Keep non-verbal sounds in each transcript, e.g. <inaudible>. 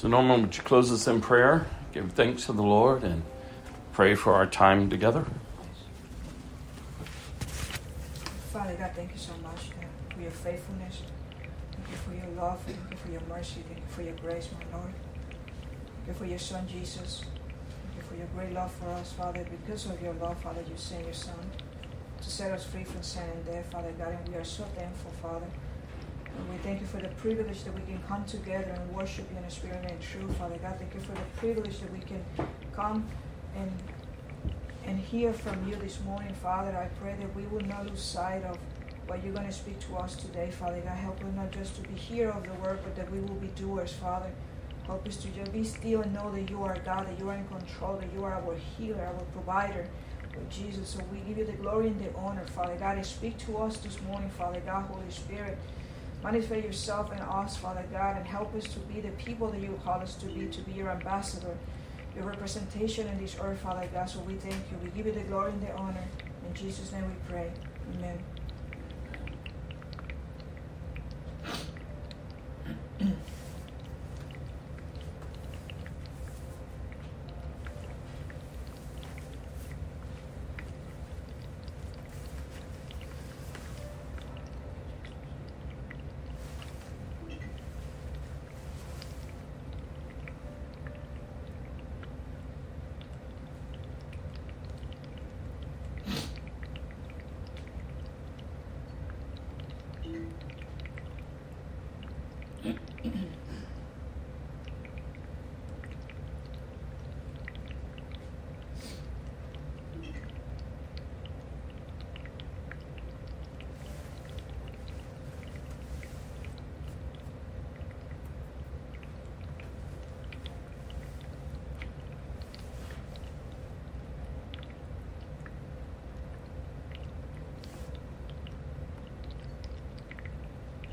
So, Norman, would you close us in prayer? Give thanks to the Lord and pray for our time together. Father God, thank you so much for your faithfulness. Thank you for your love. Thank you for your mercy. Thank you for your grace, my Lord. Thank you for your Son, Jesus. Thank you for your great love for us, Father. Because of your love, Father, you sent your Son to set us free from sin and death, Father God. And we are so thankful, Father. And we thank you for the privilege that we can come together and worship you in the spirit and truth, Father God. Thank you for the privilege that we can come and and hear from you this morning, Father. I pray that we will not lose sight of what you're going to speak to us today, Father God. Help us not just to be hearers of the word, but that we will be doers, Father. Help us to just be still and know that you are God, that you are in control, that you are our healer, our provider, Lord Jesus. So we give you the glory and the honor, Father God. And speak to us this morning, Father God, Holy Spirit. Manifest yourself in us, Father God, and help us to be the people that you call us to be, to be your ambassador, your representation in this earth, Father God. So we thank you. We give you the glory and the honor. In Jesus' name we pray. Amen.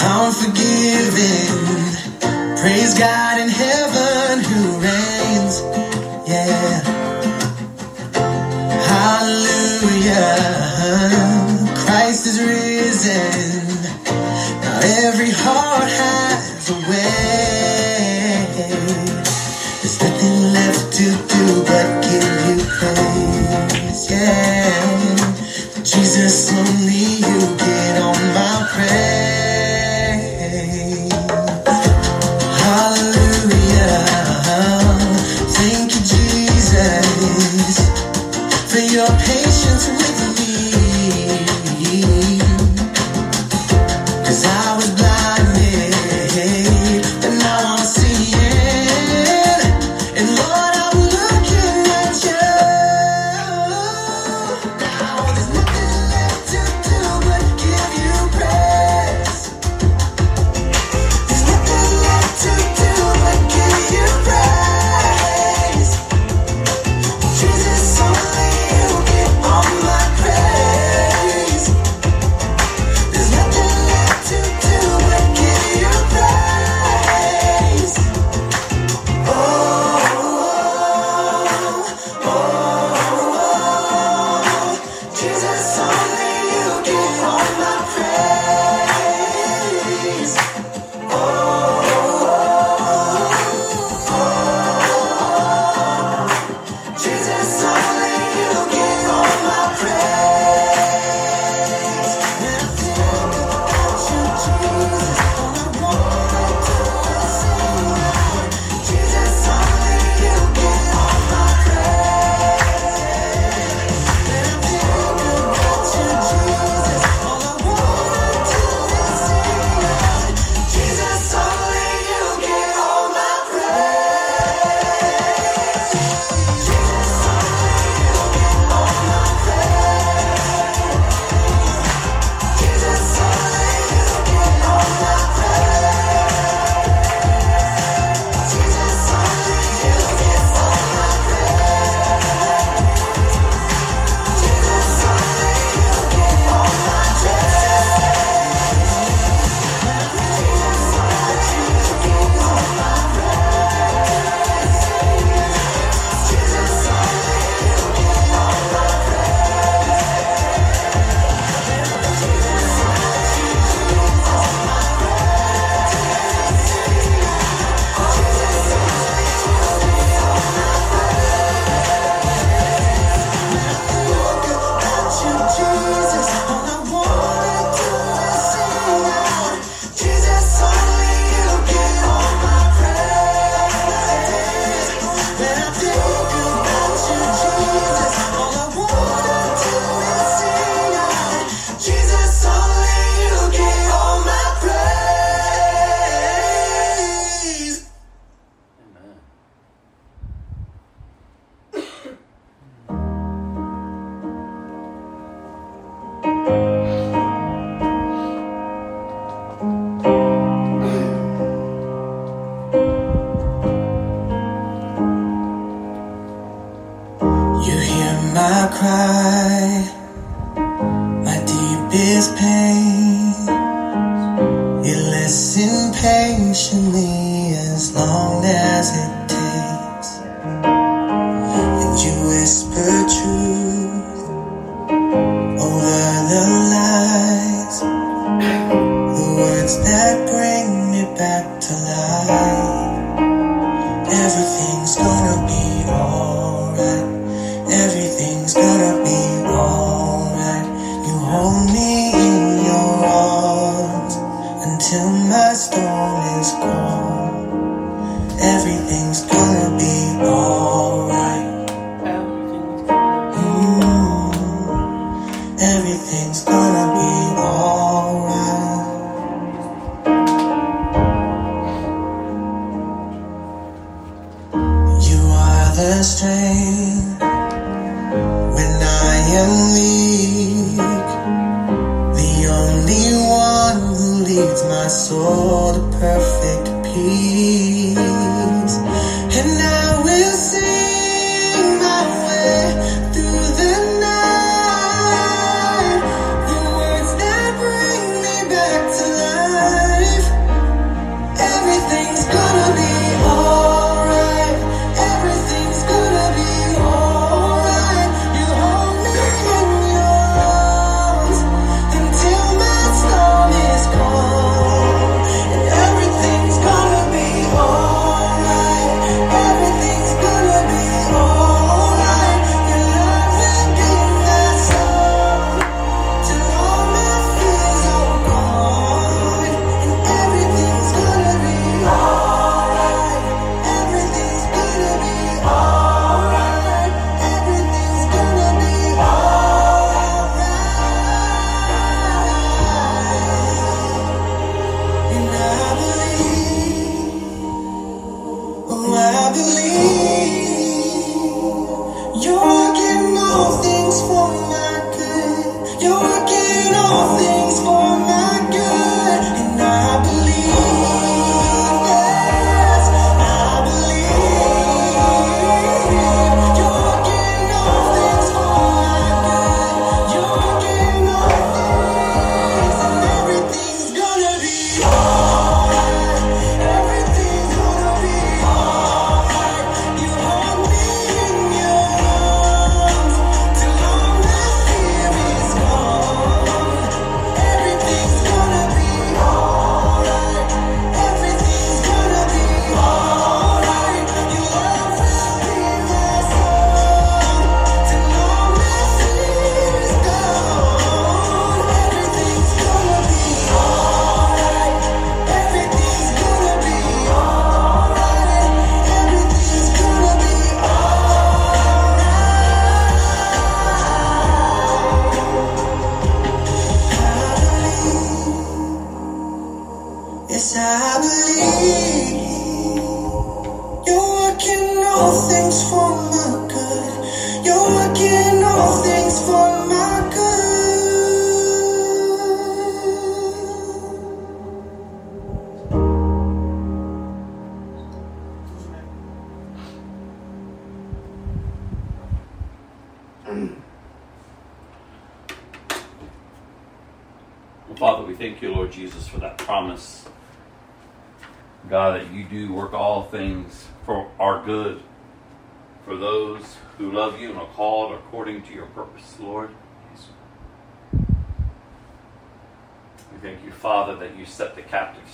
I'm forgiven. Praise God in heaven who reigns. Yeah. Hallelujah. Christ is risen. Now every heart.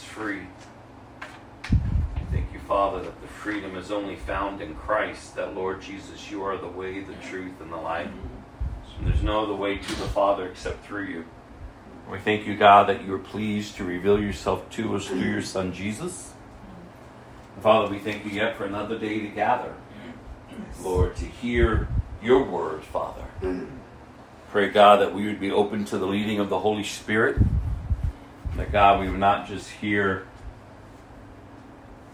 Free. Thank you, Father, that the freedom is only found in Christ, that, Lord Jesus, you are the way, the truth, and the life. And there's no other way to the Father except through you. We thank you, God, that you are pleased to reveal yourself to us through your Son, Jesus. Father, we thank you yet for another day to gather, Lord, to hear your word, Father. Pray, God, that we would be open to the leading of the Holy Spirit. That, God, we would not just hear,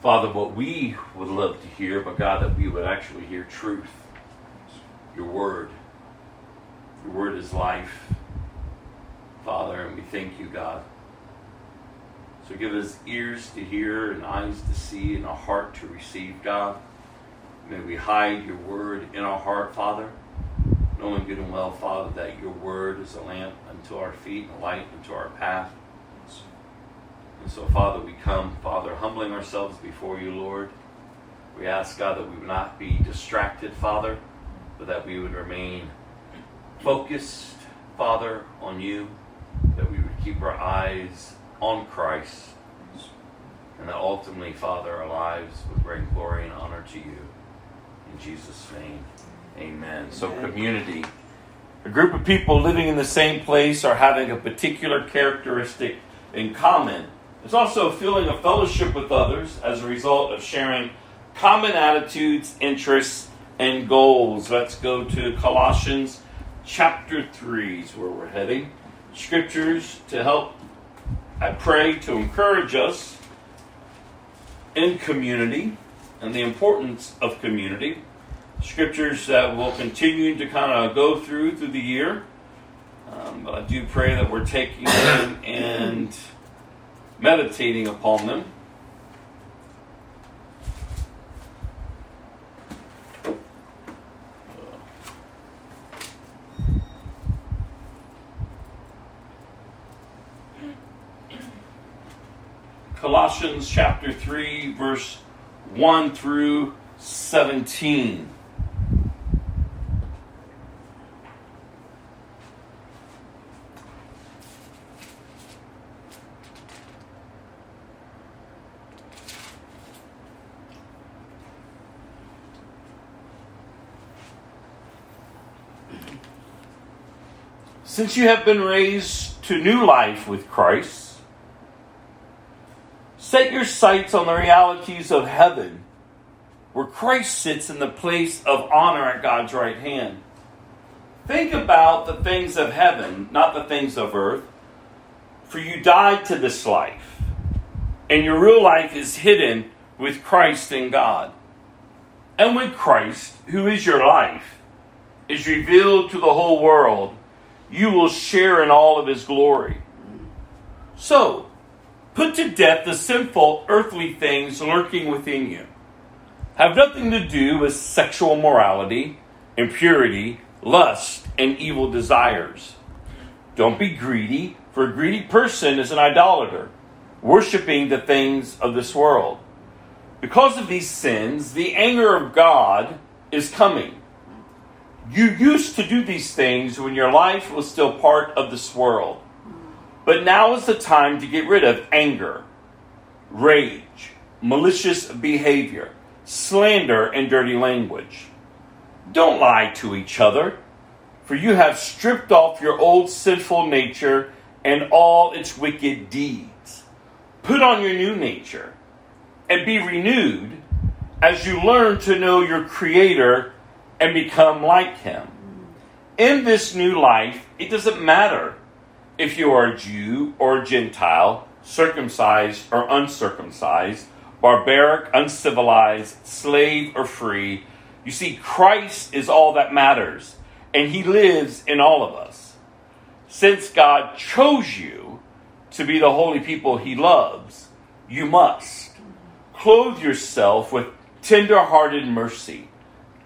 Father, what we would love to hear, but, God, that we would actually hear truth, your word. Your word is life, Father, and we thank you, God. So give us ears to hear and eyes to see and a heart to receive, God. May we hide your word in our heart, Father, knowing good and well, Father, that your word is a lamp unto our feet and a light unto our path. And so, Father, we come, Father, humbling ourselves before you, Lord. We ask, God, that we would not be distracted, Father, but that we would remain focused, Father, on you, that we would keep our eyes on Christ, and that ultimately, Father, our lives would bring glory and honor to you. In Jesus' name, amen. So, community. A group of people living in the same place are having a particular characteristic in common. It's also a feeling of fellowship with others as a result of sharing common attitudes, interests, and goals. Let's go to Colossians chapter 3 is where we're heading. Scriptures to help, I pray, to encourage us in community and the importance of community. Scriptures that we'll continue to kind of go through through the year. Um, but I do pray that we're taking them and meditating upon them. Colossians chapter 3, verse 1 through 17. Since you have been raised to new life with Christ, set your sights on the realities of heaven, where Christ sits in the place of honor at God's right hand. Think about the things of heaven, not the things of earth, for you died to this life, and your real life is hidden with Christ in God. And when Christ, who is your life, is revealed to the whole world, you will share in all of his glory. So, put to death the sinful earthly things lurking within you. Have nothing to do with sexual morality, impurity, lust, and evil desires. Don't be greedy, for a greedy person is an idolater, worshiping the things of this world. Because of these sins, the anger of God is coming. You used to do these things when your life was still part of this world. But now is the time to get rid of anger, rage, malicious behavior, slander, and dirty language. Don't lie to each other, for you have stripped off your old sinful nature and all its wicked deeds. Put on your new nature and be renewed as you learn to know your Creator and become like him. In this new life, it doesn't matter if you are a Jew or a Gentile, circumcised or uncircumcised, barbaric, uncivilized, slave or free. You see, Christ is all that matters, and he lives in all of us. Since God chose you to be the holy people he loves, you must clothe yourself with tender hearted mercy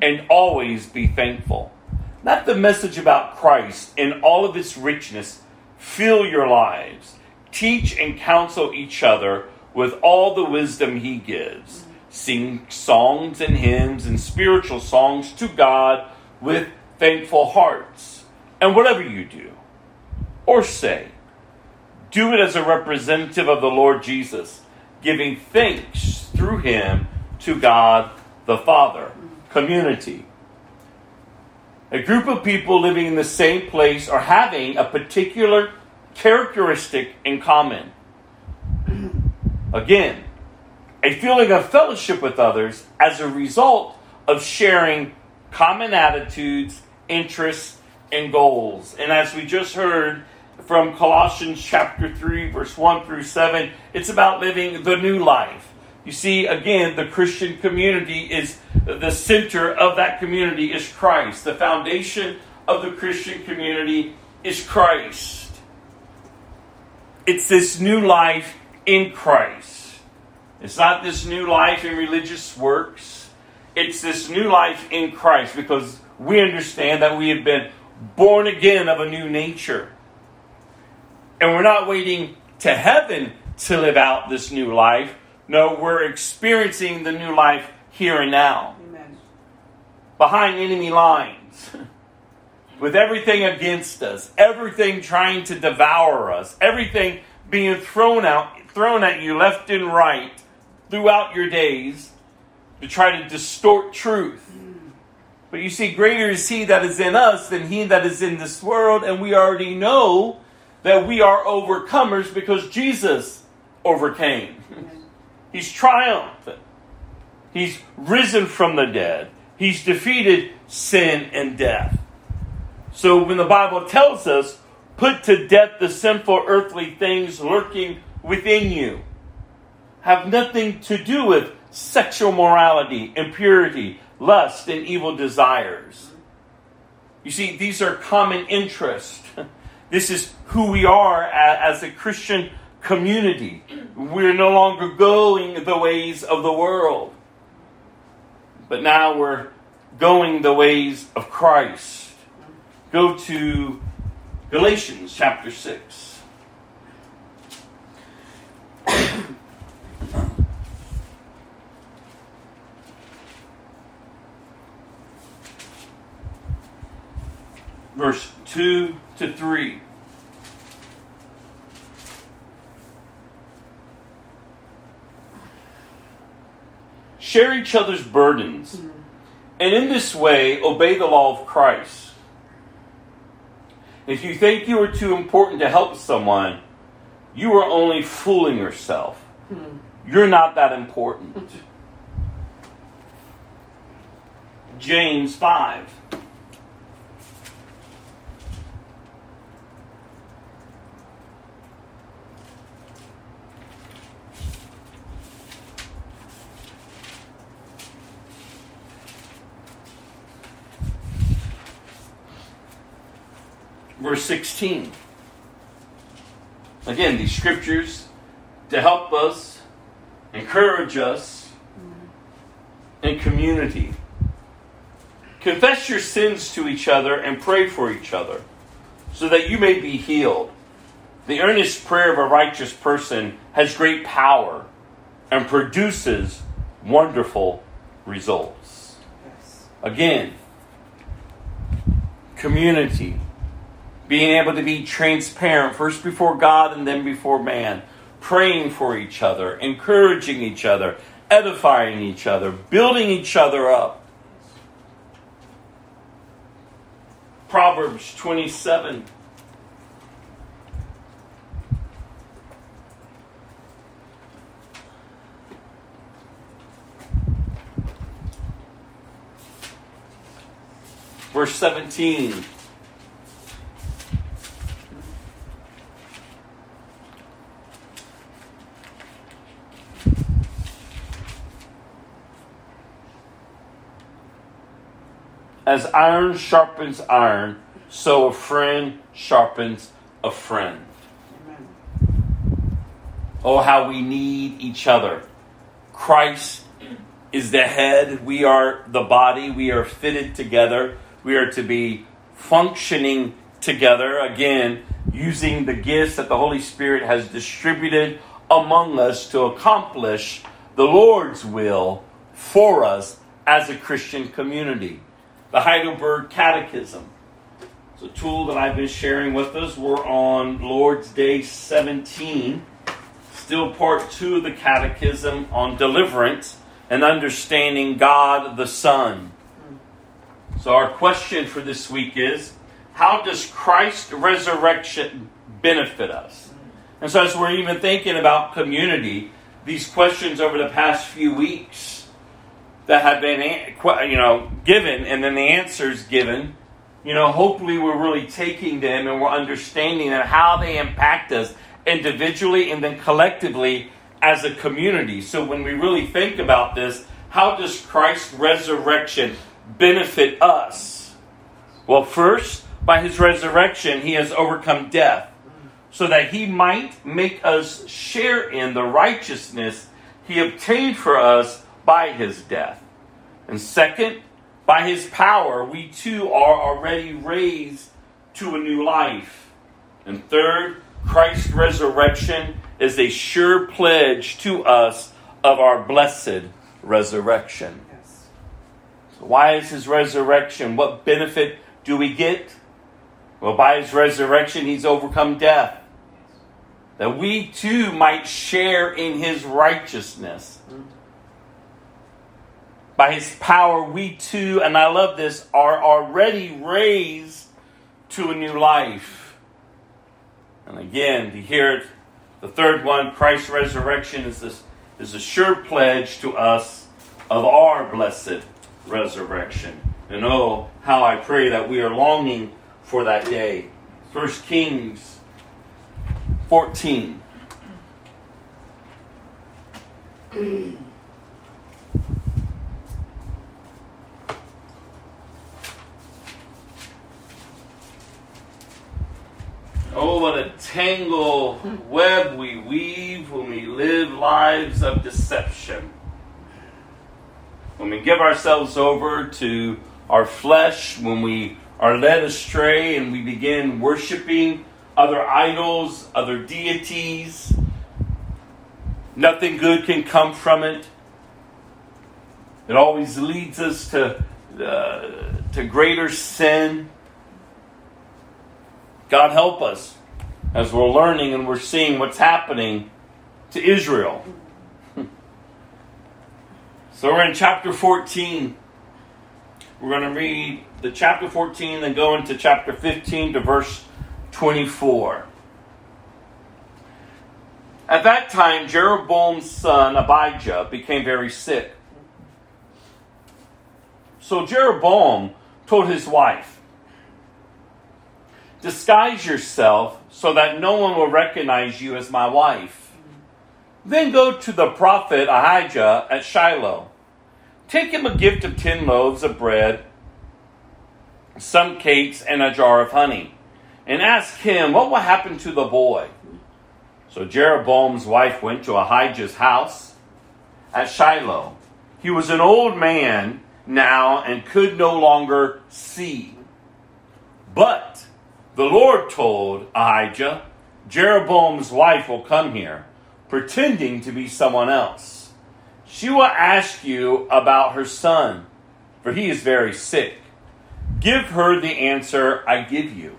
and always be thankful. Let the message about Christ in all of its richness fill your lives. Teach and counsel each other with all the wisdom he gives. Sing songs and hymns and spiritual songs to God with thankful hearts. And whatever you do or say, do it as a representative of the Lord Jesus, giving thanks through him to God the Father. Community. A group of people living in the same place or having a particular characteristic in common. <clears throat> Again, a feeling of fellowship with others as a result of sharing common attitudes, interests, and goals. And as we just heard from Colossians chapter 3, verse 1 through 7, it's about living the new life. You see, again, the Christian community is the center of that community is Christ. The foundation of the Christian community is Christ. It's this new life in Christ. It's not this new life in religious works. It's this new life in Christ because we understand that we have been born again of a new nature. And we're not waiting to heaven to live out this new life. No, we're experiencing the new life here and now. Amen. Behind enemy lines. <laughs> With everything against us, everything trying to devour us, everything being thrown out thrown at you left and right throughout your days to try to distort truth. Mm. But you see, greater is he that is in us than he that is in this world, and we already know that we are overcomers because Jesus overcame. He's triumphant. He's risen from the dead. He's defeated sin and death. So when the Bible tells us, put to death the sinful earthly things lurking within you, have nothing to do with sexual morality, impurity, lust, and evil desires. You see, these are common interests. <laughs> This is who we are as a Christian community. We're no longer going the ways of the world, but now we're going the ways of Christ. Go to Galatians chapter 6. Verse 2 to 3. Share each other's burdens, and in this way obey the law of Christ. If you think you are too important to help someone, you are only fooling yourself. You're not that important. <laughs> James 5. Verse 16. Again, these scriptures to help us, encourage us in community. Confess your sins to each other and pray for each other so that you may be healed. The earnest prayer of a righteous person has great power and produces wonderful results. Again, community being able to be transparent, first before God and then before man, praying for each other, encouraging each other, edifying each other, building each other up. Proverbs 27. Verse 17. As iron sharpens iron, so a friend sharpens a friend. Oh, how we need each other. Christ is the head. We are the body. We are fitted together. We are to be functioning together. Again, using the gifts that the Holy Spirit has distributed among us to accomplish the Lord's will for us as a Christian community. The Heidelberg Catechism. It's a tool that I've been sharing with us. We're on Lord's Day 17 still part two of the catechism on deliverance and understanding God the Son. So, our question for this week is how does Christ's resurrection benefit us? And so, as we're even thinking about community, these questions over the past few weeks that have been you know given and then the answers given you know hopefully we're really taking them and we're understanding that how they impact us individually and then collectively as a community. So when we really think about this, how does Christ's resurrection benefit us? Well, first, by his resurrection, he has overcome death so that he might make us share in the righteousness he obtained for us by his death. And second, by his power, we too are already raised to a new life. And third, Christ's resurrection is a sure pledge to us of our blessed resurrection. Yes. So why is his resurrection? What benefit do we get? Well, by his resurrection, he's overcome death. That we too might share in his righteousness. Mm-hmm. By his power, we too, and I love this, are already raised to a new life. And again, to hear it, the third one, Christ's resurrection, is, this, is a sure pledge to us of our blessed resurrection. And oh, how I pray that we are longing for that day. First Kings 14. <clears throat> Oh, what a tangle web we weave when we live lives of deception. When we give ourselves over to our flesh, when we are led astray and we begin worshiping other idols, other deities, nothing good can come from it. It always leads us to, uh, to greater sin. God help us as we're learning and we're seeing what's happening to Israel. <laughs> So we're in chapter 14. We're going to read the chapter 14, then go into chapter 15 to verse 24. At that time, Jeroboam's son Abijah became very sick. So Jeroboam told his wife, Disguise yourself so that no one will recognize you as my wife. Then go to the prophet Ahijah at Shiloh. Take him a gift of ten loaves of bread, some cakes, and a jar of honey, and ask him what will happen to the boy. So Jeroboam's wife went to Ahijah's house at Shiloh. He was an old man now and could no longer see. But the Lord told Ahijah, Jeroboam's wife will come here, pretending to be someone else. She will ask you about her son, for he is very sick. Give her the answer I give you.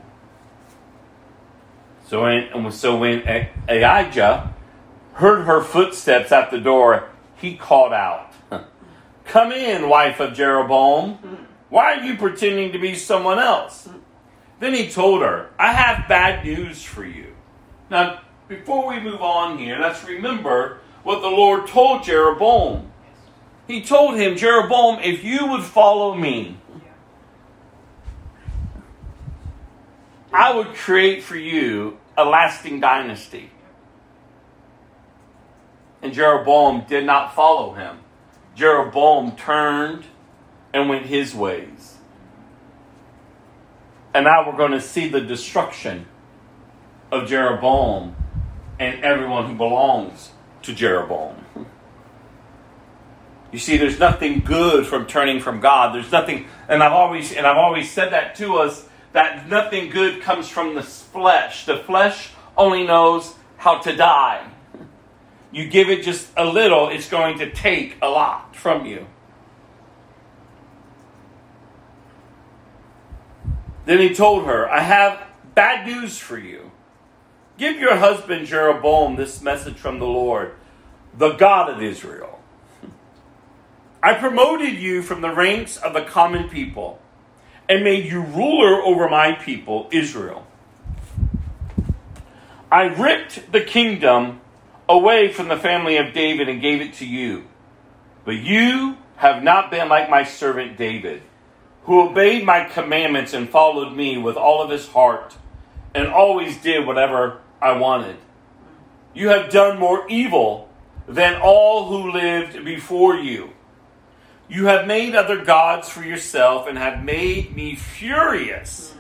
So when, so when Ahijah heard her footsteps at the door, he called out, Come in, wife of Jeroboam. Why are you pretending to be someone else? Then he told her, I have bad news for you. Now, before we move on here, let's remember what the Lord told Jeroboam. He told him, Jeroboam, if you would follow me, I would create for you a lasting dynasty. And Jeroboam did not follow him. Jeroboam turned and went his ways. And now we're going to see the destruction of Jeroboam and everyone who belongs to Jeroboam. You see, there's nothing good from turning from God. There's nothing, and I've always and I've always said that to us that nothing good comes from the flesh. The flesh only knows how to die. You give it just a little, it's going to take a lot from you. Then he told her, I have bad news for you. Give your husband Jeroboam this message from the Lord, the God of Israel. I promoted you from the ranks of the common people and made you ruler over my people, Israel. I ripped the kingdom away from the family of David and gave it to you. But you have not been like my servant David, who obeyed my commandments and followed me with all of his heart and always did whatever I wanted. You have done more evil than all who lived before you. You have made other gods for yourself and have made me furious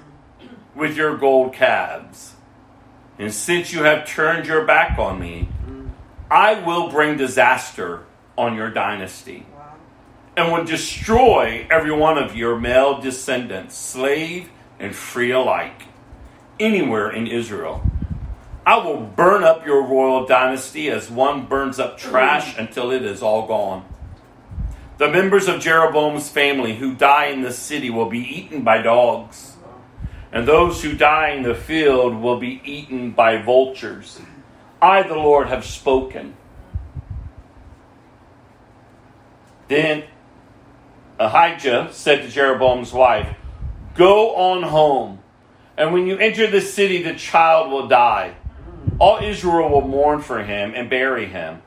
with your gold calves. And since you have turned your back on me, I will bring disaster on your dynasty and will destroy every one of your male descendants, slave and free alike, anywhere in Israel. I will burn up your royal dynasty as one burns up trash until it is all gone. The members of Jeroboam's family who die in the city will be eaten by dogs, and those who die in the field will be eaten by vultures. I, the Lord, have spoken. Then Ahijah said to Jeroboam's wife, Go on home, and when you enter the city, the child will die. All Israel will mourn for him and bury him.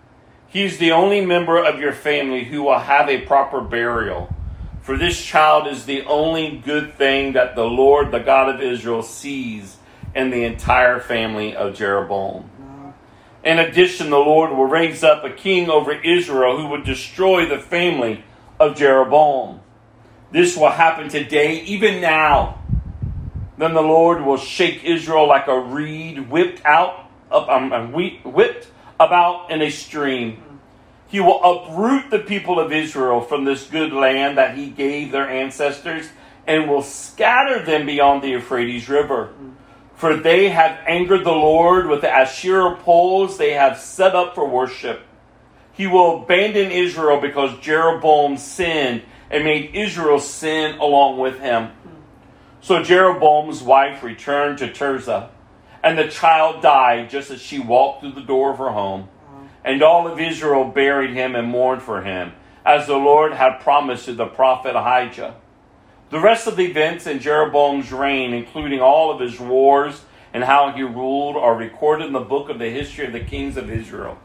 He is the only member of your family who will have a proper burial. For this child is the only good thing that the Lord, the God of Israel, sees in the entire family of Jeroboam. In addition, the Lord will raise up a king over Israel who will destroy the family of Jeroboam. This will happen today, even now. Then the Lord will shake Israel like a reed whipped out up, um, whipped about in a stream. He will uproot the people of Israel from this good land that he gave their ancestors and will scatter them beyond the Euphrates River. For they have angered the Lord with the Asherah poles they have set up for worship. He will abandon Israel because Jeroboam sinned and made Israel sin along with him. So Jeroboam's wife returned to Tirzah and the child died just as she walked through the door of her home. And all of Israel buried him and mourned for him, as the Lord had promised to the prophet Ahijah. The rest of the events in Jeroboam's reign, including all of his wars and how he ruled, are recorded in the book of the history of the kings of Israel.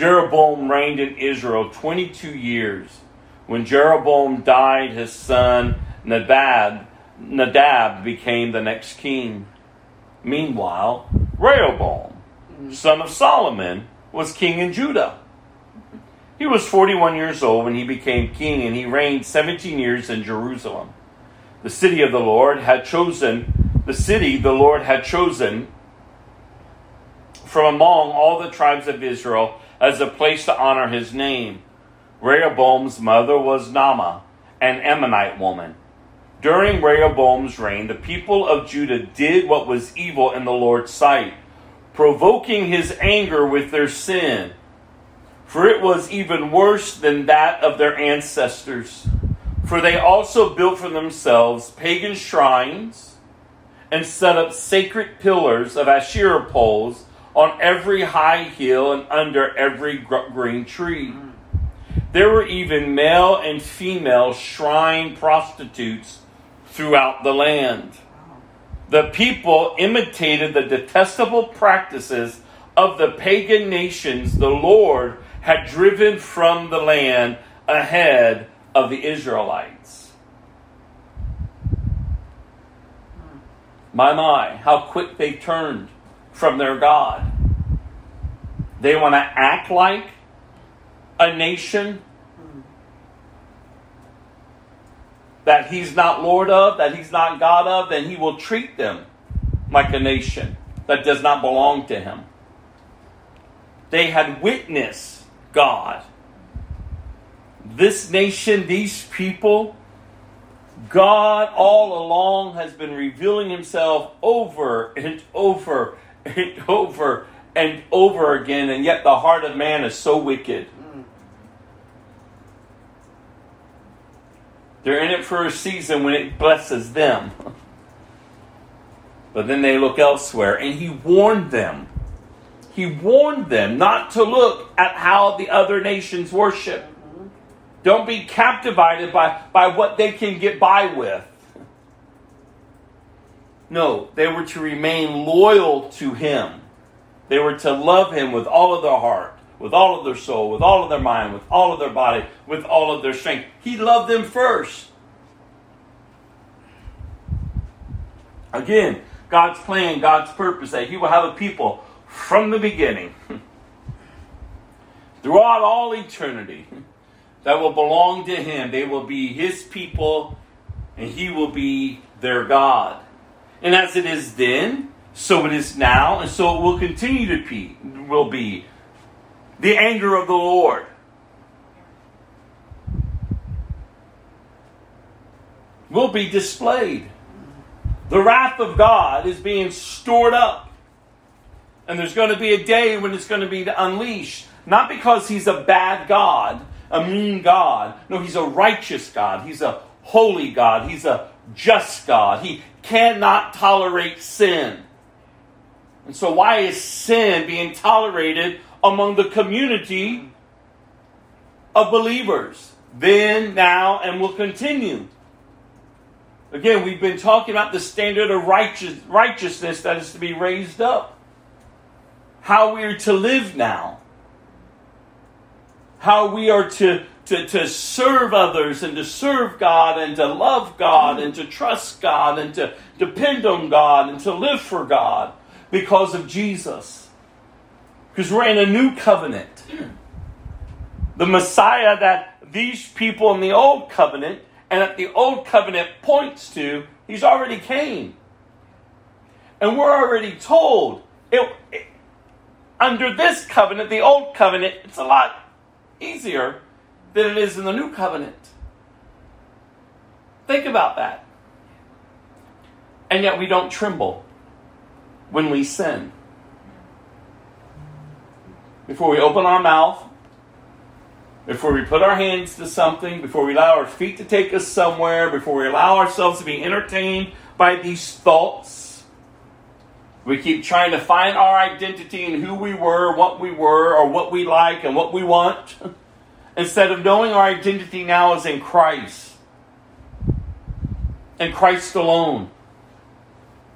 Jeroboam reigned in Israel 22 years. When Jeroboam died, his son Nadab, Nadab became the next king. Meanwhile, Rehoboam, son of Solomon, was king in Judah. He was 41 years old when he became king, and he reigned 17 years in Jerusalem. The city of the Lord had chosen, the city the Lord had chosen from among all the tribes of Israel as a place to honor his name. Rehoboam's mother was Naamah, an Ammonite woman. During Rehoboam's reign, the people of Judah did what was evil in the Lord's sight, provoking his anger with their sin. For it was even worse than that of their ancestors. For they also built for themselves pagan shrines and set up sacred pillars of Asherah poles on every high hill and under every green tree. There were even male and female shrine prostitutes throughout the land. The people imitated the detestable practices of the pagan nations the Lord had driven from the land ahead of the Israelites. My, my, how quick they turned from their God. They want to act like a nation that he's not Lord of, that he's not God of, then he will treat them like a nation that does not belong to him. They had witnessed God. This nation, these people, God all along has been revealing himself over and over and over and over again, and yet the heart of man is so wicked. They're in it for a season when it blesses them. But then they look elsewhere, and he warned them. He warned them not to look at how the other nations worship. Don't be captivated by, by what they can get by with. No, they were to remain loyal to him. They were to love him with all of their heart, with all of their soul, with all of their mind, with all of their body, with all of their strength. He loved them first. Again, God's plan, God's purpose that He will have a people from the beginning, <laughs> throughout all eternity, <laughs> that will belong to Him. They will be His people, and He will be their God. And as it is then, so it is now, and so it will continue to be, will be. The anger of the Lord. Will be displayed. The wrath of God is being stored up. And there's going to be a day when it's going to be unleashed. Not because he's a bad God, a mean God. No, he's a righteous God. He's a holy God. He's a just God. He cannot tolerate sin. And so, why is sin being tolerated among the community of believers? Then, now, and will continue. Again, we've been talking about the standard of righteous, righteousness that is to be raised up. How we are to live now. How we are to, to, to serve others and to serve God and to love God and to trust God and to depend on God and to live for God because of Jesus. Because we're in a new covenant. The Messiah that these people in the old covenant and that the old covenant points to, he's already came. And we're already told it, it, under this covenant, the old covenant, it's a lot easier than it is in the new covenant. Think about that. And yet we don't tremble when we sin. Before we open our mouth, before we put our hands to something, before we allow our feet to take us somewhere, before we allow ourselves to be entertained by these thoughts, we keep trying to find our identity in who we were, what we were, or what we like and what we want, <laughs> instead of knowing our identity now is in Christ and Christ alone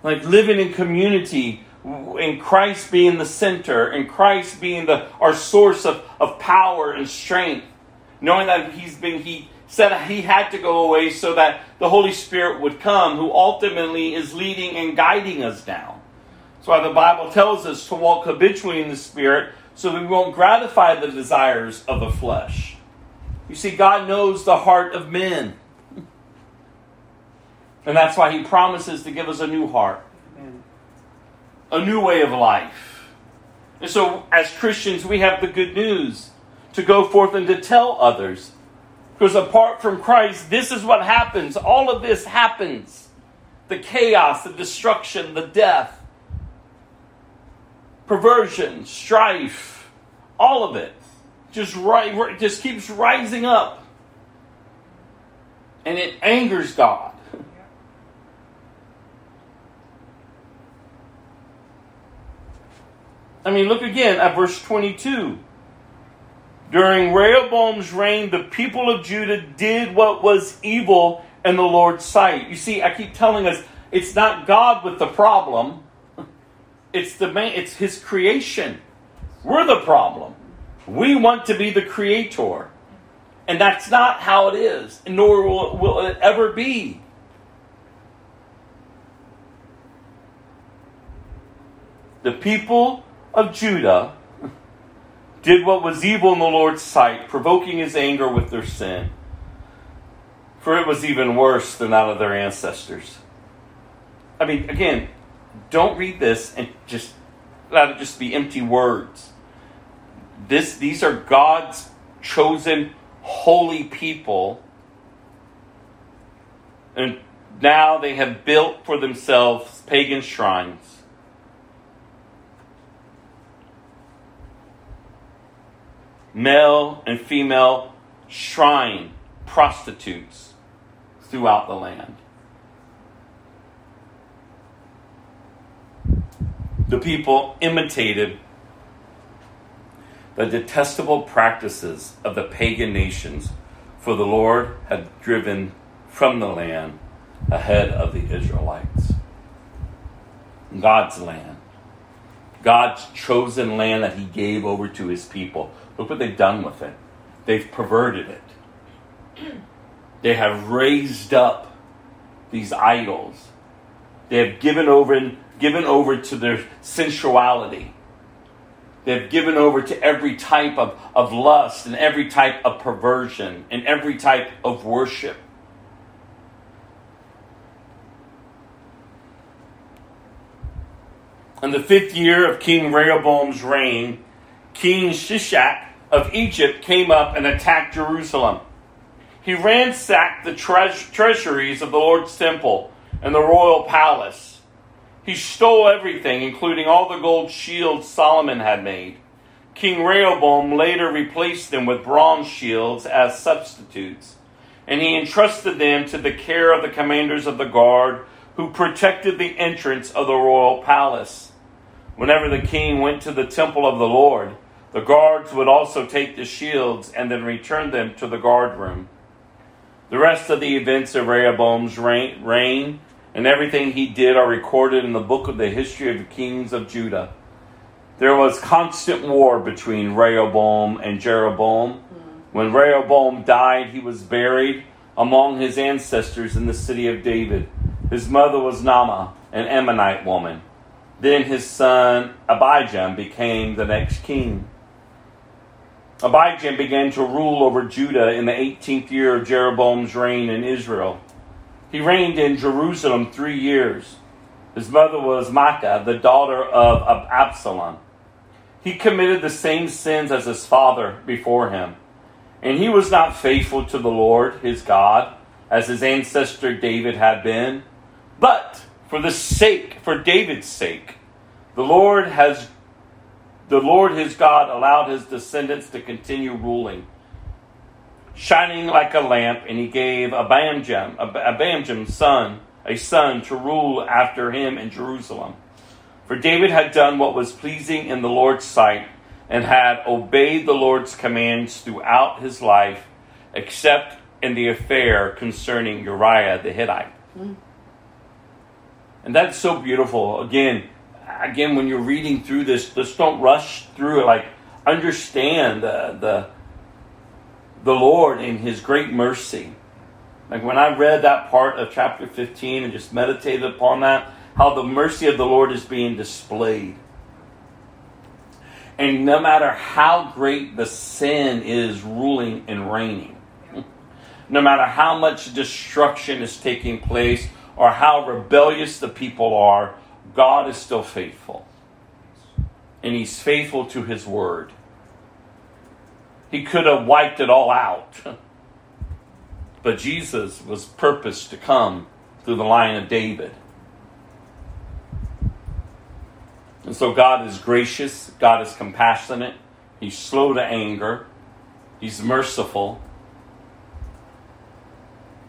like living in community in Christ being the center, in Christ being the our source of, of power and strength, knowing that He's been He said He had to go away so that the Holy Spirit would come, who ultimately is leading and guiding us now. That's why the Bible tells us to walk habitually in the Spirit so we won't gratify the desires of the flesh. You see, God knows the heart of men. <laughs> And that's why he promises to give us a new heart, a new way of life. And so, as Christians, we have the good news to go forth and to tell others. Because apart from Christ, this is what happens. All of this happens the chaos, the destruction, the death, perversion, strife, all of it just, ri- just keeps rising up. And it angers God. I mean, look again at verse 22. During Rehoboam's reign, the people of Judah did what was evil in the Lord's sight. You see, I keep telling us it's not God with the problem. It's the man, it's his creation. We're the problem. We want to be the creator. And that's not how it is, nor will, will it ever be. The people of Judah did what was evil in the Lord's sight, provoking his anger with their sin. for it was even worse than that of their ancestors. I mean, again, don't read this and just let it just be empty words. This, these are God's chosen holy people. And now they have built for themselves pagan shrines. Male and female shrine prostitutes throughout the land. The people imitated the detestable practices of the pagan nations, for the Lord had driven from the land ahead of the Israelites. God's land. God's chosen land that He gave over to His people. Look what they've done with it. They've perverted it. They have raised up these idols. They have given over, given over to their sensuality. They have given over to every type of, of lust and every type of perversion and every type of worship. In the fifth year of King Rehoboam's reign, King Shishak of Egypt came up and attacked Jerusalem. He ransacked the tre- treasuries of the Lord's temple and the royal palace. He stole everything, including all the gold shields Solomon had made. King Rehoboam later replaced them with bronze shields as substitutes, and he entrusted them to the care of the commanders of the guard who protected the entrance of the royal palace. Whenever the king went to the temple of the Lord, the guards would also take the shields and then return them to the guard room. The rest of the events of Rehoboam's reign and everything he did are recorded in the book of the history of the kings of Judah. There was constant war between Rehoboam and Jeroboam. Mm. When Rehoboam died, he was buried among his ancestors in the city of David. His mother was Naamah, an Ammonite woman. Then his son Abijam became the next king. Abijam began to rule over Judah in the 18th year of Jeroboam's reign in Israel. He reigned in Jerusalem three years. His mother was Maacah, the daughter of Absalom. He committed the same sins as his father before him. And he was not faithful to the Lord his God, as his ancestor David had been. But for the sake, for David's sake, the Lord has the Lord his God allowed his descendants to continue ruling, shining like a lamp, and he gave Abijam, Abijam's son, a son to rule after him in Jerusalem. For David had done what was pleasing in the Lord's sight, and had obeyed the Lord's commands throughout his life, except in the affair concerning Uriah the Hittite. Mm. And that's so beautiful. Again, again, when you're reading through this, just don't rush through it. Like, understand the, the, the Lord in His great mercy. Like, when I read that part of chapter 15 and just meditated upon that, how the mercy of the Lord is being displayed. And no matter how great the sin is ruling and reigning, no matter how much destruction is taking place or how rebellious the people are, God is still faithful. And He's faithful to His word. He could have wiped it all out. But Jesus was purposed to come through the line of David. And so God is gracious, God is compassionate, He's slow to anger, He's merciful.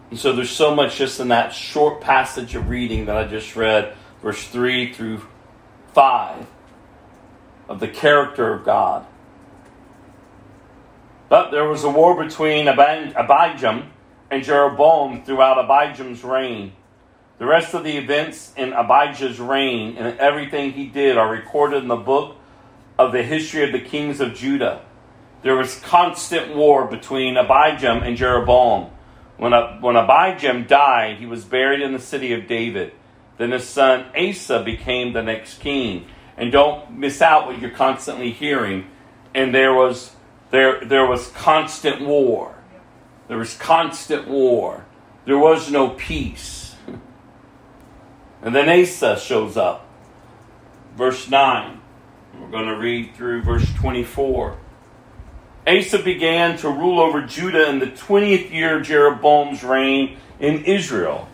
And so there's so much just in that short passage of reading that I just read verse 3 through 5 of the character of God. But there was a war between Abijam and Jeroboam throughout Abijam's reign. The rest of the events in Abijah's reign and everything he did are recorded in the book of the history of the kings of Judah. There was constant war between Abijam and Jeroboam. When, when Abijam died, he was buried in the city of David. Then his son Asa became the next king. And don't miss out what you're constantly hearing. And there was there there was constant war. There was constant war There was no peace. And then Asa shows up. Verse 9. We're going to read through verse 24. Asa began to rule over Judah in the 20th year of Jeroboam's reign in Israel.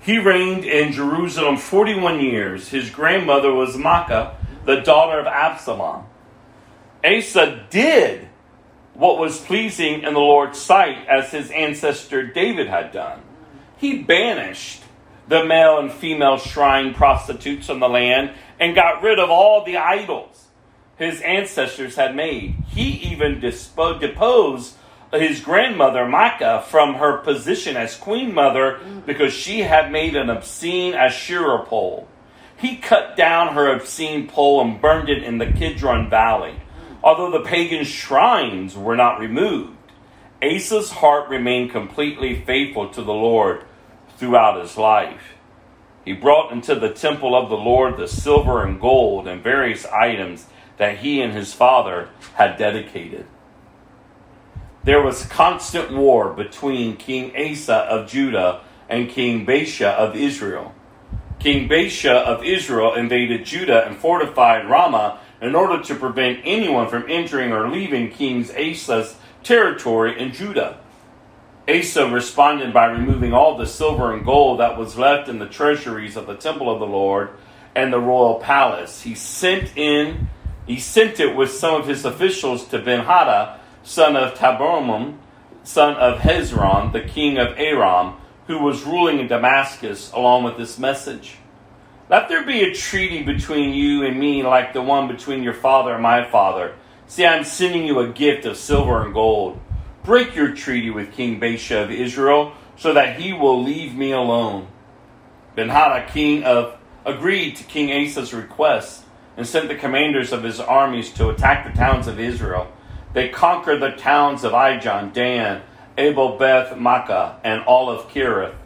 He reigned in Jerusalem 41 years. His grandmother was Maacah, the daughter of Absalom. Asa did what was pleasing in the Lord's sight, as his ancestor David had done. He banished the male and female shrine prostitutes from the land and got rid of all the idols his ancestors had made. He even dispo- deposed his grandmother Maacah from her position as queen mother because she had made an obscene Asherah pole. He cut down her obscene pole and burned it in the Kidron Valley. Although the pagan shrines were not removed, Asa's heart remained completely faithful to the Lord throughout his life. He brought into the temple of the Lord the silver and gold and various items that he and his father had dedicated. There was constant war between King Asa of Judah and King Baasha of Israel. King Baasha of Israel invaded Judah and fortified Ramah in order to prevent anyone from entering or leaving King Asa's territory in Judah. Asa responded by removing all the silver and gold that was left in the treasuries of the temple of the Lord and the royal palace. He sent in he sent it with some of his officials to Benhadad, son of Tabrimmon, son of Hezron, the king of Aram, who was ruling in Damascus, along with this message. Let there be a treaty between you and me like the one between your father and my father. See, I'm sending you a gift of silver and gold. Break your treaty with King Baasha of Israel, so that he will leave me alone. Benhadad, king of, agreed to King Asa's request and sent the commanders of his armies to attack the towns of Israel. They conquered the towns of Ijon, Dan, Abel Beth Maacah, and all of Kirith,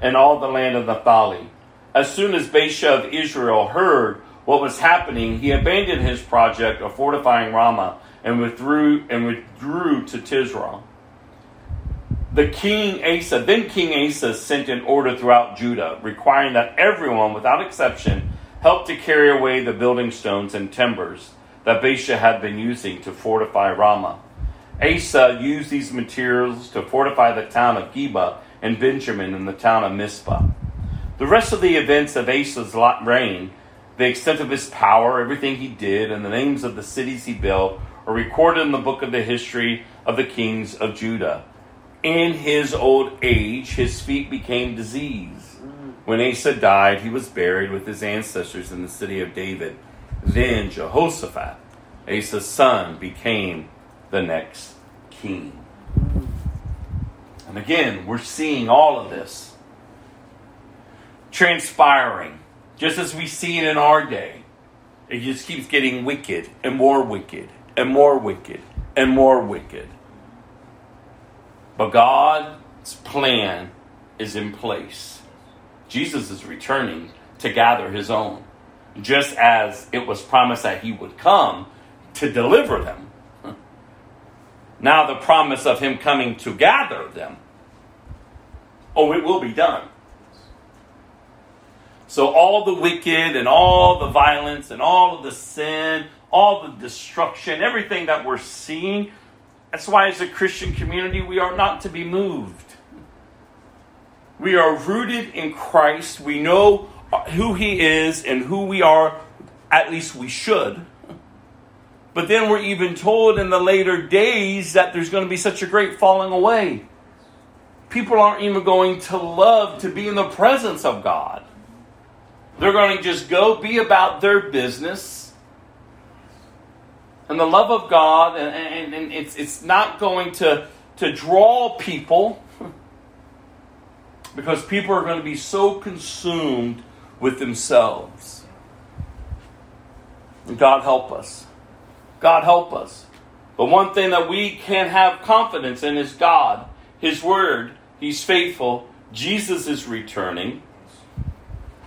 and all the land of Naphtali. As soon as Baasha of Israel heard what was happening, he abandoned his project of fortifying Ramah and withdrew and withdrew to Tirzah. The king Asa, then King Asa sent an order throughout Judah, requiring that everyone, without exception, help to carry away the building stones and timbers that Baasha had been using to fortify Ramah. Asa used these materials to fortify the town of Geba and Benjamin and the town of Mizpah. The rest of the events of Asa's reign, the extent of his power, everything he did, and the names of the cities he built are recorded in the book of the history of the kings of Judah. In his old age, his feet became diseased when Asa died, he was buried with his ancestors in the city of David. Then Jehoshaphat, Asa's son, became the next king. And again, we're seeing all of this transpiring, just as we see it in our day. It just keeps getting wicked and more wicked and more wicked and more wicked. But God's plan is in place. Jesus is returning to gather his own, just as it was promised that he would come to deliver them. Now, the promise of him coming to gather them. Oh, it will be done. So, all the wicked and all the violence and all of the sin, all the destruction, everything that we're seeing, that's why, as a Christian community, we are not to be moved. We are rooted in Christ. We know who He is and who we are, at least we should. But then we're even told in the later days that there's going to be such a great falling away. People aren't even going to love to be in the presence of God. They're going to just go be about their business. And the love of God, and, and, and it's, it's not going to, to draw people <laughs> because people are going to be so consumed with themselves. And God help us. God help us. But one thing that we can have confidence in is God, His Word. He's faithful. Jesus is returning.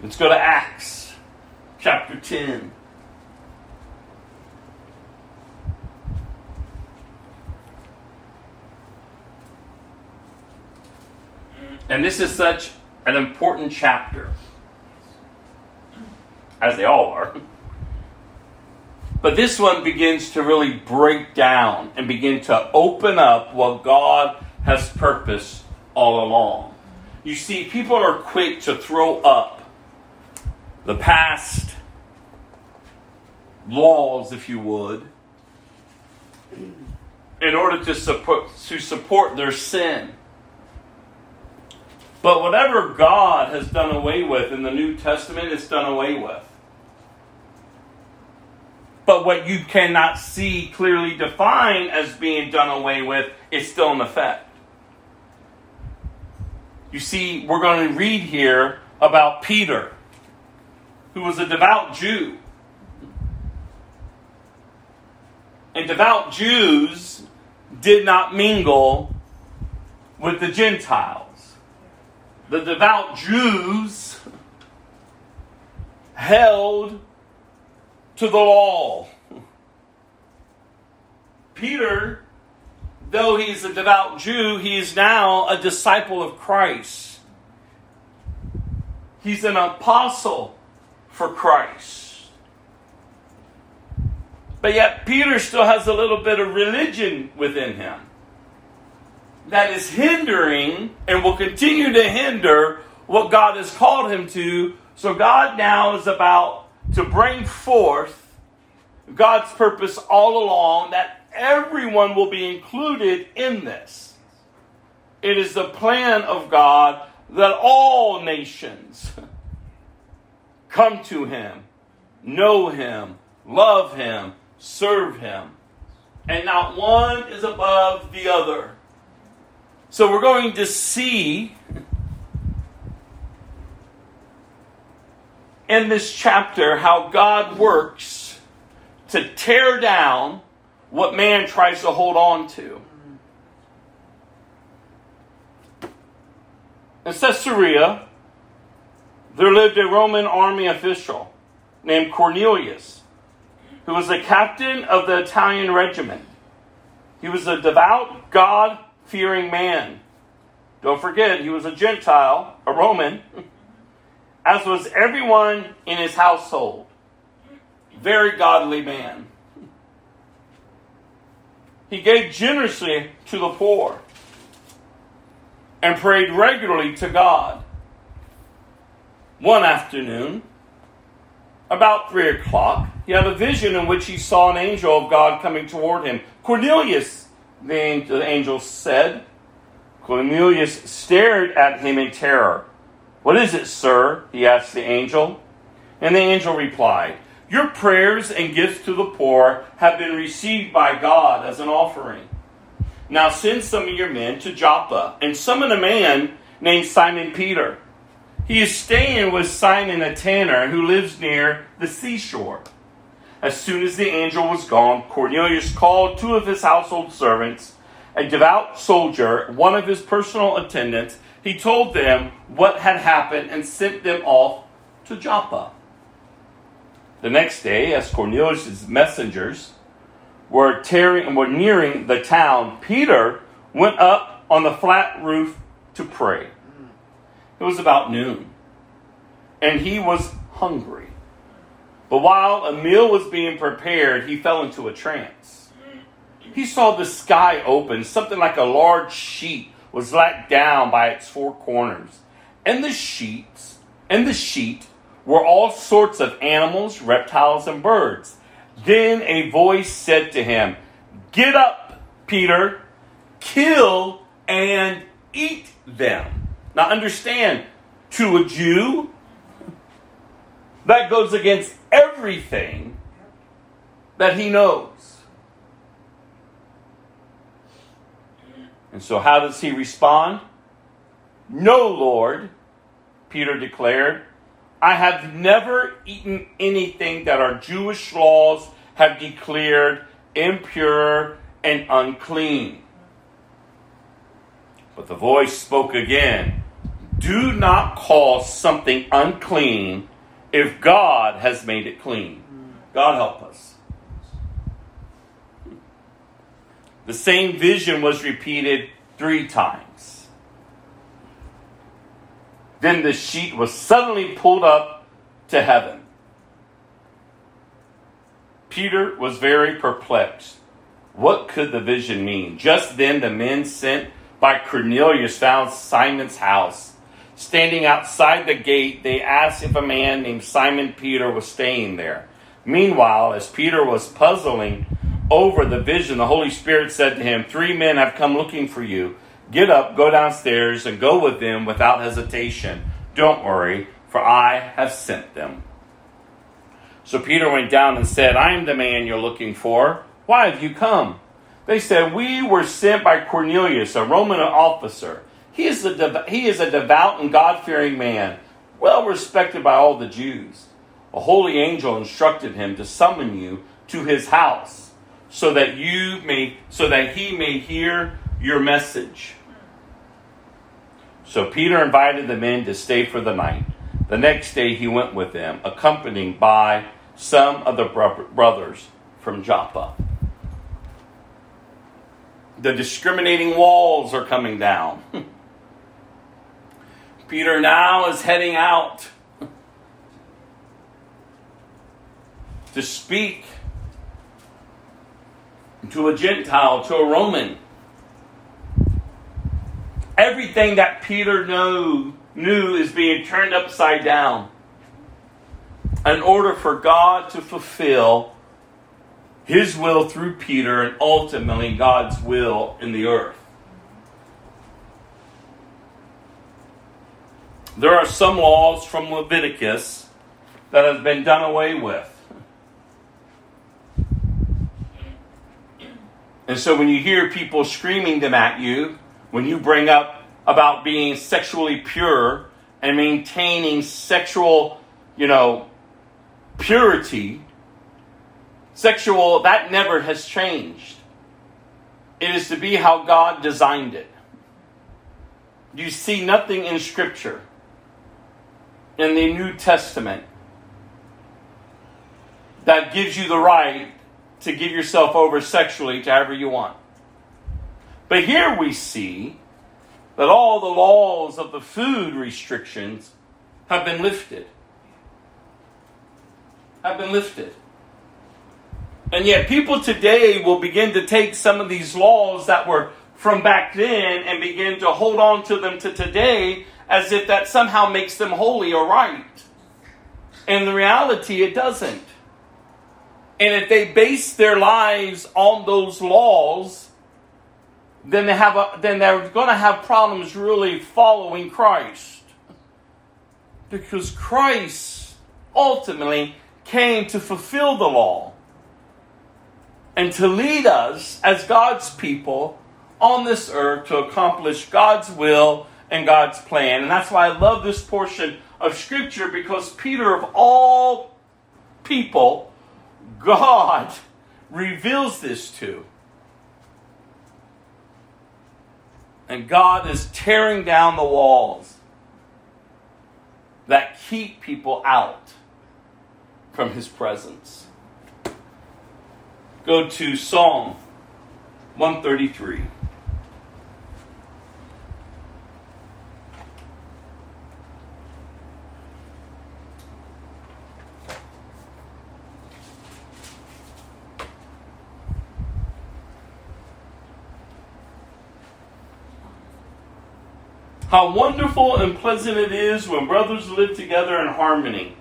Let's go to Acts chapter 10. And this is such an important chapter, as they all are. But this one begins to really break down and begin to open up what God has purposed all along. You see, people are quick to throw up the past laws, if you would, in order to support, to support their sin. But whatever God has done away with in the New Testament, it's done away with. But what you cannot see clearly defined as being done away with is still in effect. You see, we're going to read here about Peter, who was a devout Jew. And devout Jews did not mingle with the Gentiles. The devout Jews held to the law. Peter, though he's a devout Jew, he is now a disciple of Christ. He's an apostle for Christ. But yet, Peter still has a little bit of religion within him that is hindering and will continue to hinder what God has called him to. So, God now is about to bring forth God's purpose all along that everyone will be included in this. It is the plan of God that all nations come to Him, know Him, love Him, serve Him. And not one is above the other. So we're going to see in this chapter how God works to tear down what man tries to hold on to. In Caesarea, there lived a Roman army official named Cornelius, who was the captain of the Italian regiment. He was a devout, God fearing man. Don't forget, he was a Gentile, a Roman. <laughs> as was everyone in his household. Very godly man. He gave generously to the poor and prayed regularly to God. One afternoon, about three o'clock, he had a vision in which he saw an angel of God coming toward him. Cornelius, the angel said. Cornelius stared at him in terror. What is it, sir? he asked the angel. And the angel replied, Your prayers and gifts to the poor have been received by God as an offering. Now send some of your men to Joppa and summon a man named Simon Peter. He is staying with Simon a tanner who lives near the seashore. As soon as the angel was gone, Cornelius called two of his household servants, a devout soldier, one of his personal attendants, he told them what had happened and sent them off to Joppa. The next day, as Cornelius' messengers were, tearing, were nearing the town, Peter went up on the flat roof to pray. It was about noon, and he was hungry. But while a meal was being prepared, he fell into a trance. He saw the sky open, something like a large sheet was let down by its four corners. And the sheets and the sheet were all sorts of animals, reptiles, and birds. Then a voice said to him, Get up, Peter, kill and eat them. Now understand, to a Jew, that goes against everything that he knows. And so, how does he respond? No, Lord, Peter declared. I have never eaten anything that our Jewish laws have declared impure and unclean. But the voice spoke again Do not call something unclean if God has made it clean. God help us. The same vision was repeated three times. Then the sheet was suddenly pulled up to heaven. Peter was very perplexed. What could the vision mean? Just then, the men sent by Cornelius found Simon's house. Standing outside the gate, they asked if a man named Simon Peter was staying there. Meanwhile, as Peter was puzzling over the vision, the Holy Spirit said to him, Three men have come looking for you. Get up, go downstairs, and go with them without hesitation. Don't worry, for I have sent them. So Peter went down and said, I am the man you're looking for. Why have you come? They said, We were sent by Cornelius, a Roman officer. He is a, he is a devout and God fearing man, well respected by all the Jews. A holy angel instructed him to summon you to his house so that you may so that he may hear your message. So Peter invited the men to stay for the night. The next day he went with them, accompanied by some of the brothers from Joppa. The discriminating walls are coming down. <laughs> Peter now is heading out to speak to a Gentile, to a Roman. Everything that Peter knew, knew is being turned upside down in order for God to fulfill his will through Peter and ultimately God's will in the earth. There are some laws from Leviticus that have been done away with. And so when you hear people screaming them at you, when you bring up about being sexually pure and maintaining sexual, you know, purity, sexual, that never has changed. It is to be how God designed it. You see nothing in Scripture, in the New Testament, that gives you the right to give yourself over sexually to however you want. But here we see that all the laws of the food restrictions have been lifted have been lifted. And yet, people today will begin to take some of these laws that were from back then and begin to hold on to them to today as if that somehow makes them holy or right. In reality, it doesn't. And if they base their lives on those laws, then they have a, then they're going to have problems really following Christ. Because Christ ultimately came to fulfill the law and to lead us as God's people on this earth to accomplish God's will and God's plan. And that's why I love this portion of Scripture because Peter, of all people, God reveals this to. And God is tearing down the walls that keep people out from his presence. Go to Psalm 133. How wonderful and pleasant it is when brothers live together in harmony.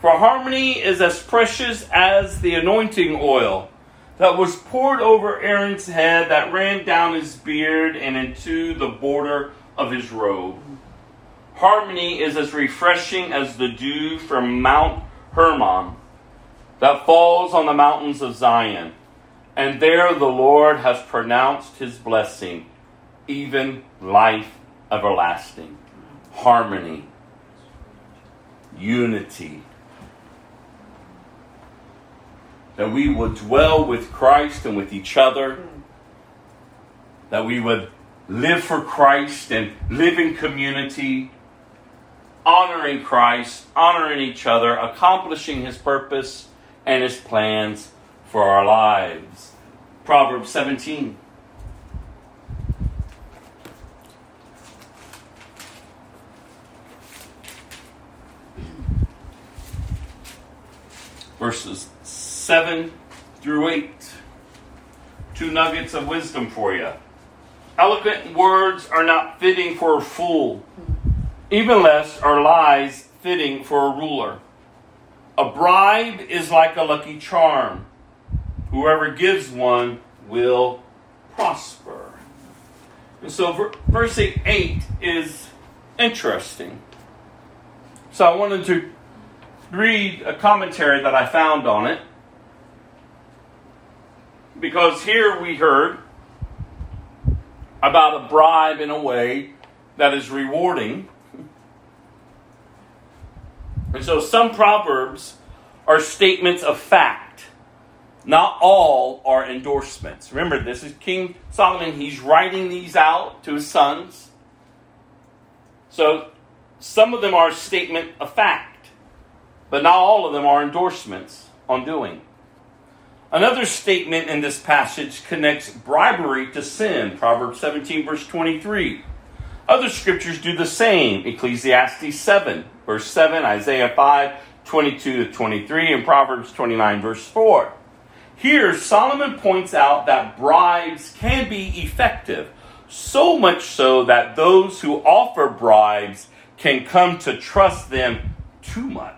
For harmony is as precious as the anointing oil that was poured over Aaron's head, that ran down his beard and into the border of his robe. Harmony is as refreshing as the dew from Mount Hermon that falls on the mountains of Zion. And there the Lord has pronounced his blessing, even life everlasting. Harmony, unity that we would dwell with Christ and with each other, that we would live for Christ and live in community, honoring Christ, honoring each other, accomplishing His purpose and His plans for our lives. Proverbs 17. Verses 7 through 8. Two nuggets of wisdom for you. Eloquent words are not fitting for a fool, even less are lies fitting for a ruler. A bribe is like a lucky charm. Whoever gives one will prosper. And so, verse 8 is interesting. So, I wanted to read a commentary that I found on it. Because here we heard about a bribe in a way that is rewarding. And so some proverbs are statements of fact. Not all are endorsements. Remember, this is King Solomon. He's writing these out to his sons. So some of them are statement of fact, but not all of them are endorsements on doing. Another statement in this passage connects bribery to sin, Proverbs 17, verse 23. Other scriptures do the same, Ecclesiastes 7, verse 7, Isaiah 5, 22 to 23, and Proverbs 29, verse 4. Here, Solomon points out that bribes can be effective, so much so that those who offer bribes can come to trust them too much.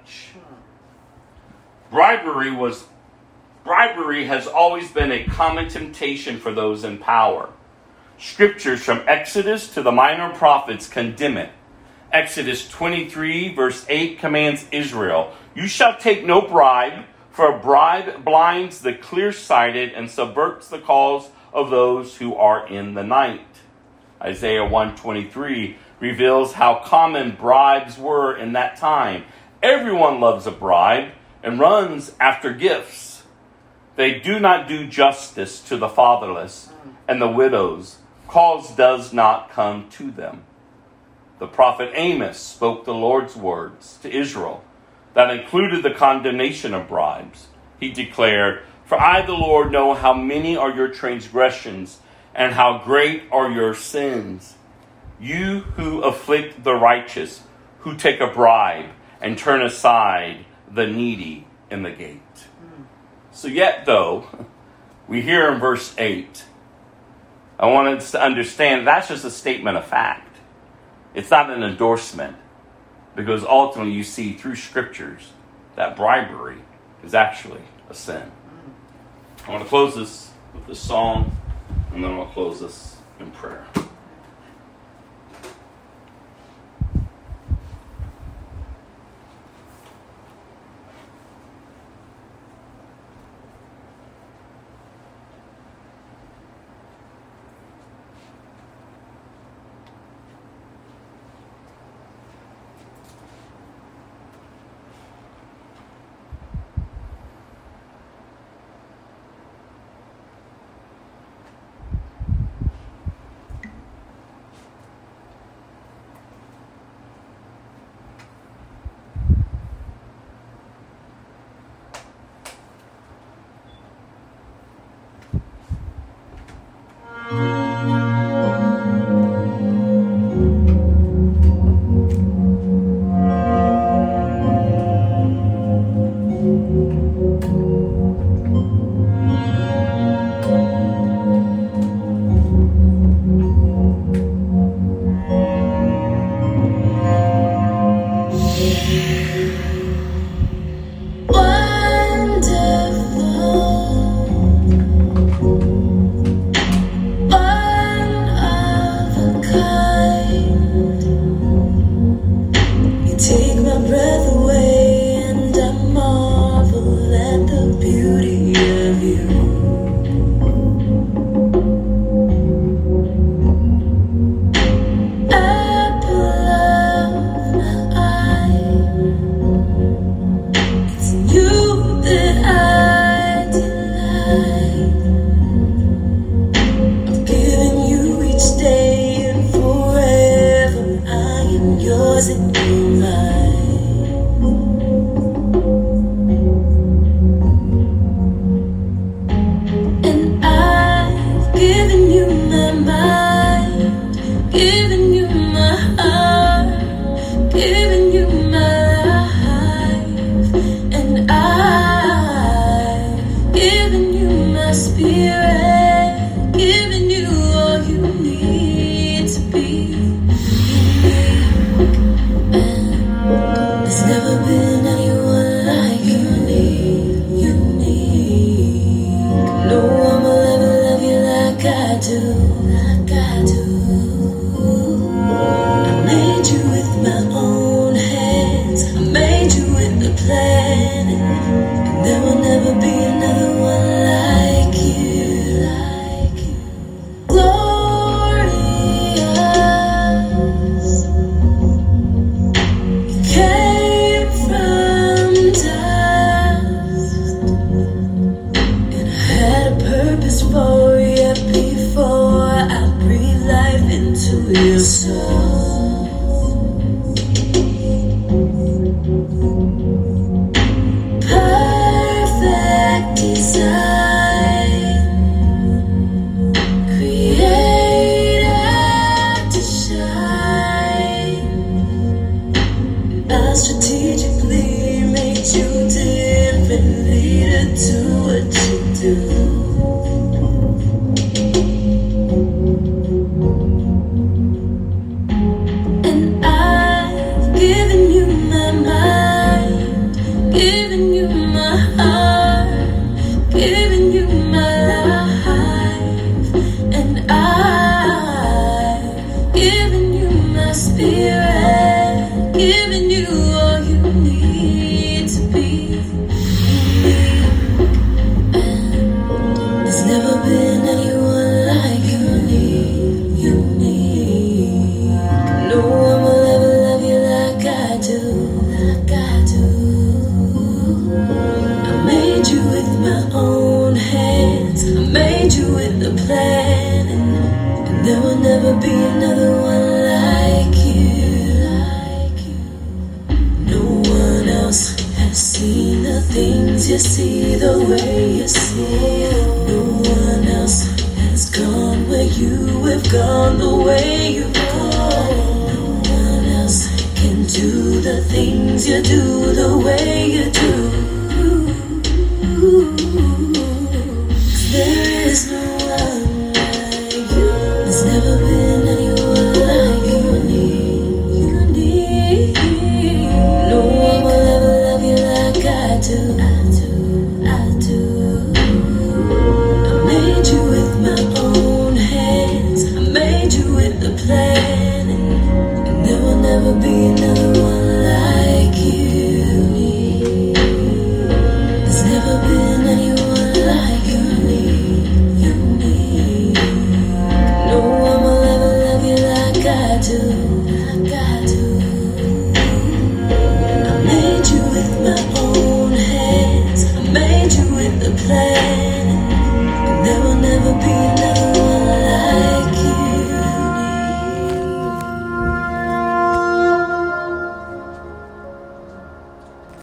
Bribery was Bribery has always been a common temptation for those in power. Scriptures from Exodus to the minor prophets condemn it. Exodus 23, verse 8 commands Israel You shall take no bribe, for a bribe blinds the clear sighted and subverts the cause of those who are in the night. Isaiah 123 reveals how common bribes were in that time. Everyone loves a bribe and runs after gifts. They do not do justice to the fatherless and the widows. Cause does not come to them. The prophet Amos spoke the Lord's words to Israel that included the condemnation of bribes. He declared, For I, the Lord, know how many are your transgressions and how great are your sins. You who afflict the righteous, who take a bribe and turn aside the needy in the gate. So, yet, though, we hear in verse 8, I want us to understand that's just a statement of fact. It's not an endorsement, because ultimately you see through scriptures that bribery is actually a sin. I want to close this with this song, and then I'll close this in prayer.